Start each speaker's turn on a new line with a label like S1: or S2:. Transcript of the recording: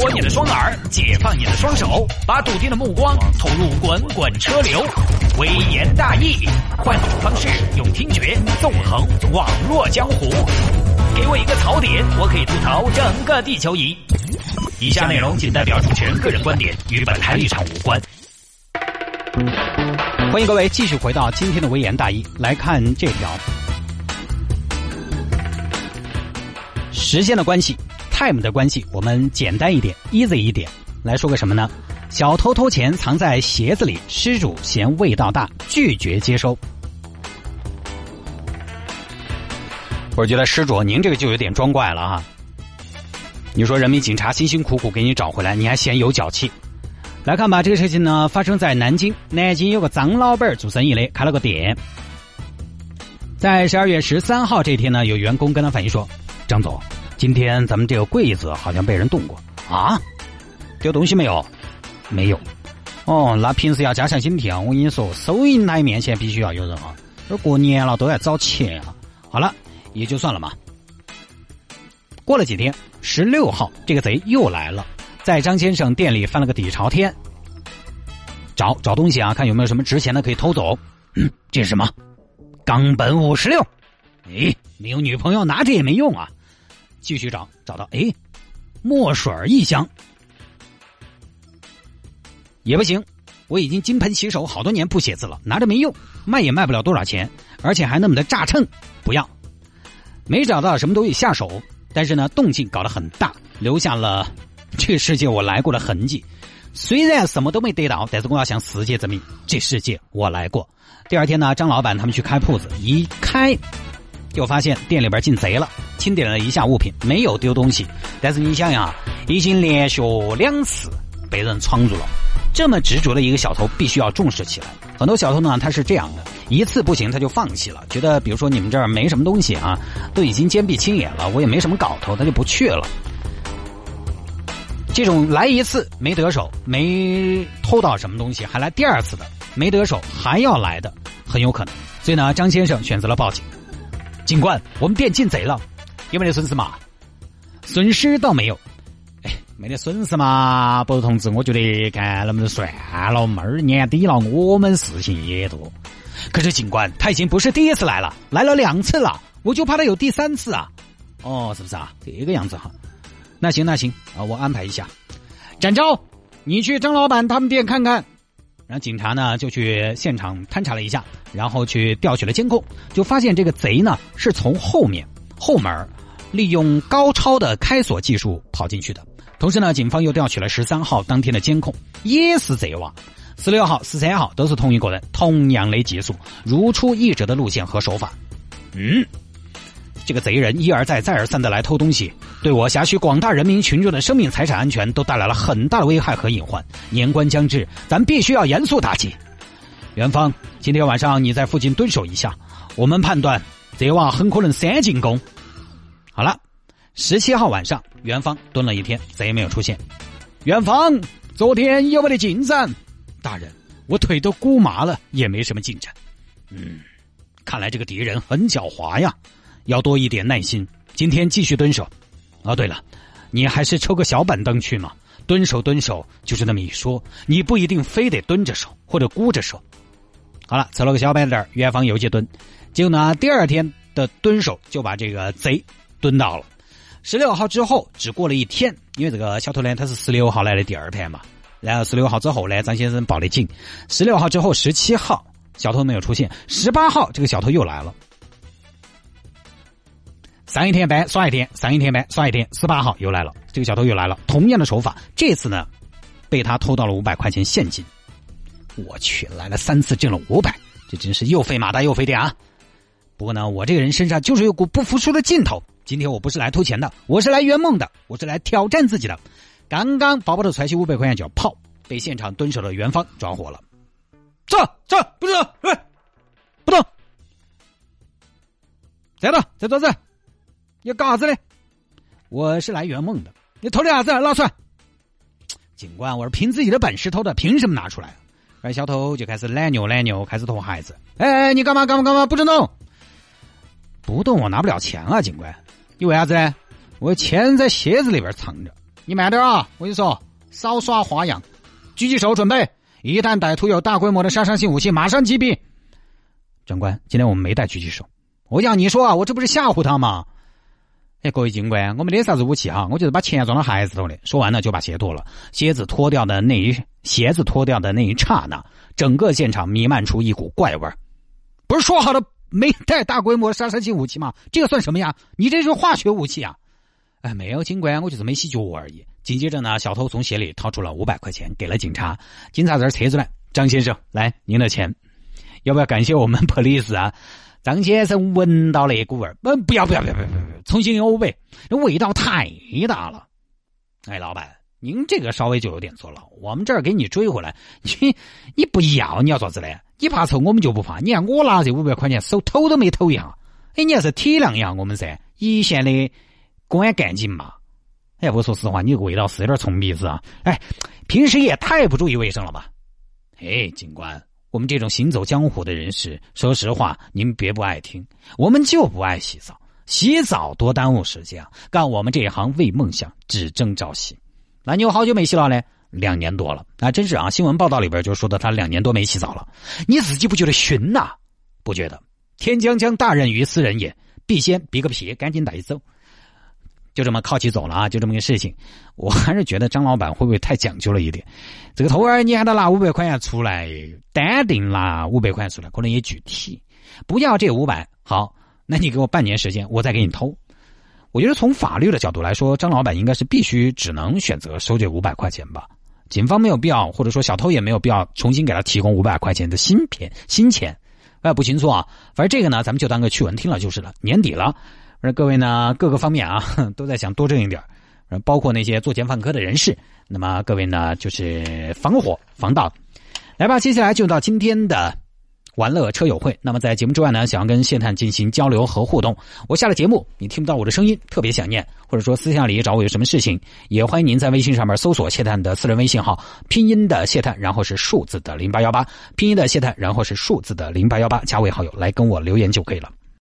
S1: 脱你的双耳，解放你的双手，把笃定的目光投入滚滚车流。微言大义，换种方式用听觉纵横网络江湖。给我一个槽点，我可以吐槽整个地球仪。以下内容仅代表主持人个人观点，与本台立场无关。
S2: 欢迎各位继续回到今天的微言大义，来看这条时间的关系，time 的关系，我们简单一点，easy 一点，来说个什么呢？小偷偷钱藏在鞋子里，失主嫌味道大，拒绝接收。我觉得施主，您这个就有点装怪了哈。你说人民警察辛辛苦苦给你找回来，你还嫌有脚气？来看吧，这个事情呢发生在南京。南京有个张老板做生意的，开了个店。在十二月十三号这天呢，有员工跟他反映说：“张总，今天咱们这个柜子好像被人动过啊，丢东西没有？没有。哦，那平时要加强警惕啊！我跟你说，收银台面前必须要有人啊。这过年了都要找钱啊。好了。”也就算了嘛。过了几天，十六号这个贼又来了，在张先生店里翻了个底朝天，找找东西啊，看有没有什么值钱的可以偷走。这是什么？冈本五十六。哎，没有女朋友拿着也没用啊。继续找，找到哎，墨水一箱，也不行。我已经金盆洗手好多年不写字了，拿着没用，卖也卖不了多少钱，而且还那么的炸秤，不要。没找到什么东西下手，但是呢，动静搞得很大，留下了这个世界我来过的痕迹。虽然什么都没得到，但是我要向世界证明，这世界我来过。第二天呢，张老板他们去开铺子，一开就发现店里边进贼了，清点了一下物品，没有丢东西。但是你想想，已经连续两次被人闯入了。这么执着的一个小偷，必须要重视起来。很多小偷呢，他是这样的：一次不行，他就放弃了，觉得比如说你们这儿没什么东西啊，都已经坚壁清野了，我也没什么搞头，他就不去了。这种来一次没得手，没偷到什么东西，还来第二次的没得手还要来的，很有可能。所以呢，张先生选择了报警。警官，我们店进贼了，有没得损失嘛？损失倒没有。哎没得损失嘛，包同志，我觉得干那么就算了，妹儿年底了，我们事情也多。可是警官他已经不是第一次来了，来了两次了，我就怕他有第三次啊。哦，是不是啊？这个样子哈。那行那行啊，我安排一下。展昭，你去张老板他们店看看。然后警察呢就去现场勘察了一下，然后去调取了监控，就发现这个贼呢是从后面后门，利用高超的开锁技术跑进去的。同时呢，警方又调取了十三号当天的监控，也是贼娃。十六号、十三号都是同一个人，同样的技术，如出一辙的路线和手法。嗯，这个贼人一而再、再而三的来偷东西，对我辖区广大人民群众的生命财产安全都带来了很大的危害和隐患。年关将至，咱必须要严肃打击。元芳，今天晚上你在附近蹲守一下，我们判断贼娃很可能三进宫。好了。十七号晚上，元芳蹲了一天，贼没有出现。元芳，昨天有没得进展？大人，我腿都骨麻了，也没什么进展。嗯，看来这个敌人很狡猾呀，要多一点耐心。今天继续蹲守。哦，对了，你还是抽个小板凳去嘛。蹲守蹲守就是那么一说，你不一定非得蹲着守或者箍着守。好了，凑了个小板凳，元芳又去蹲。结果呢，第二天的蹲守就把这个贼蹲到了。十六号之后，只过了一天，因为这个小偷呢，他是十六号来的第二天嘛。然后十六号之后呢，张先生报的警。十六号之后，十七号小偷没有出现，十八号这个小偷又来了。上一天班耍一天，上一天班耍一天，十八号又来了，这个小偷又来了，同样的手法，这次呢，被他偷到了五百块钱现金。我去，来了三次挣了五百，这真是又费马达又费电啊！不过呢，我这个人身上就是有股不服输的劲头。今天我不是来偷钱的，我是来圆梦的，我是来挑战自己的。刚刚包包头揣起五百块钱就要跑，被现场蹲守的元芳抓获了。走走，不是，不动，在的，在桌子。你干啥子呢？我是来圆梦的。你偷的啥子？拿出来。警官，我是凭自己的本事偷的，凭什么拿出来？而小偷就开始懒牛懒牛，开始偷孩子。哎哎，你干嘛干嘛干嘛？不准动！不动，我拿不了钱啊，警官。你为啥子呢？我钱在鞋子里边藏着。你慢点啊！我跟你说，少耍花样。狙击手准备，一旦歹徒有大规模的杀伤性武器，马上击毙。长官，今天我们没带狙击手。我要你说啊，我这不是吓唬他吗？哎，各位警官，我没得啥子武器哈，我就是把钱装到鞋子头的。说完了就把鞋脱了，鞋子脱掉的那一鞋子脱掉的那一刹那，整个现场弥漫出一股怪味不是说好的没带大规模杀伤性武器吗？这个算什么呀？你这是化学武器啊！哎，没有，警官，我就是没洗脚而已。紧接着呢，小偷从鞋里掏出了五百块钱，给了警察。警察在这儿车出来，张先生，来您的钱，要不要感谢我们 police 啊？张先生闻到那股味儿，嗯，不要不要不要不要不要，重新给我喂，这味道太大了。哎，老板，您这个稍微就有点错了，我们这儿给你追回来，你你不要，你要做子嘞？你怕臭，我们就不怕。你看我拿这五百块钱，手偷都没偷一下。哎，你要是体谅一下我们噻，一线的。公安干警嘛？哎，我说实话，你这个味道是有点冲鼻子啊！哎，平时也太不注意卫生了吧？哎，警官，我们这种行走江湖的人士，说实话，您别不爱听，我们就不爱洗澡，洗澡多耽误时间啊！干我们这一行为梦想，只争朝夕。那你有好久没洗了呢？两年多了，那真是啊！新闻报道里边就说的他两年多没洗澡了，你自己不觉得熏呐？不觉得？天将降大任于斯人也，必先比个屁，赶紧带走。就这么靠起走了啊！就这么个事情，我还是觉得张老板会不会太讲究了一点？这个偷儿，你喊他拿五百块钱出来，单定拿五百块钱出来，可能也具体。不要这五百，好，那你给我半年时间，我再给你偷。我觉得从法律的角度来说，张老板应该是必须只能选择收这五百块钱吧。警方没有必要，或者说小偷也没有必要重新给他提供五百块钱的新片新钱。哎，不清楚啊，反正这个呢，咱们就当个趣闻听了就是了。年底了。反正各位呢，各个方面啊，都在想多挣一点包括那些做奸犯科的人士。那么各位呢，就是防火防盗。来吧，接下来就到今天的玩乐车友会。那么在节目之外呢，想要跟谢探进行交流和互动，我下了节目你听不到我的声音，特别想念，或者说私下里找我有什么事情，也欢迎您在微信上面搜索谢探的私人微信号，拼音的谢探，然后是数字的零八幺八，拼音的谢探，然后是数字的零八幺八，加为好友来跟我留言就可以了。